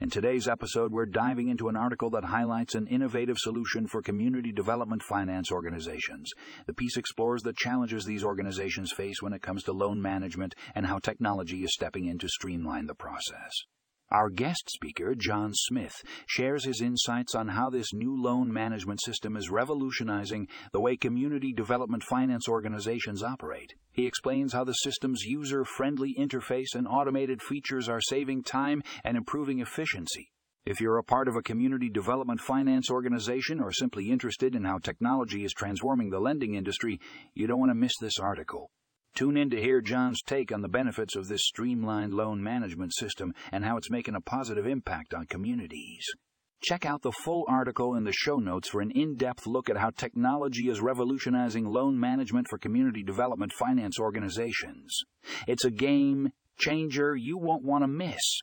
In today's episode, we're diving into an article that highlights an innovative solution for community development finance organizations. The piece explores the challenges these organizations face when it comes to loan management and how technology is stepping in to streamline the process. Our guest speaker, John Smith, shares his insights on how this new loan management system is revolutionizing the way community development finance organizations operate. He explains how the system's user friendly interface and automated features are saving time and improving efficiency. If you're a part of a community development finance organization or simply interested in how technology is transforming the lending industry, you don't want to miss this article. Tune in to hear John's take on the benefits of this streamlined loan management system and how it's making a positive impact on communities. Check out the full article in the show notes for an in depth look at how technology is revolutionizing loan management for community development finance organizations. It's a game changer you won't want to miss.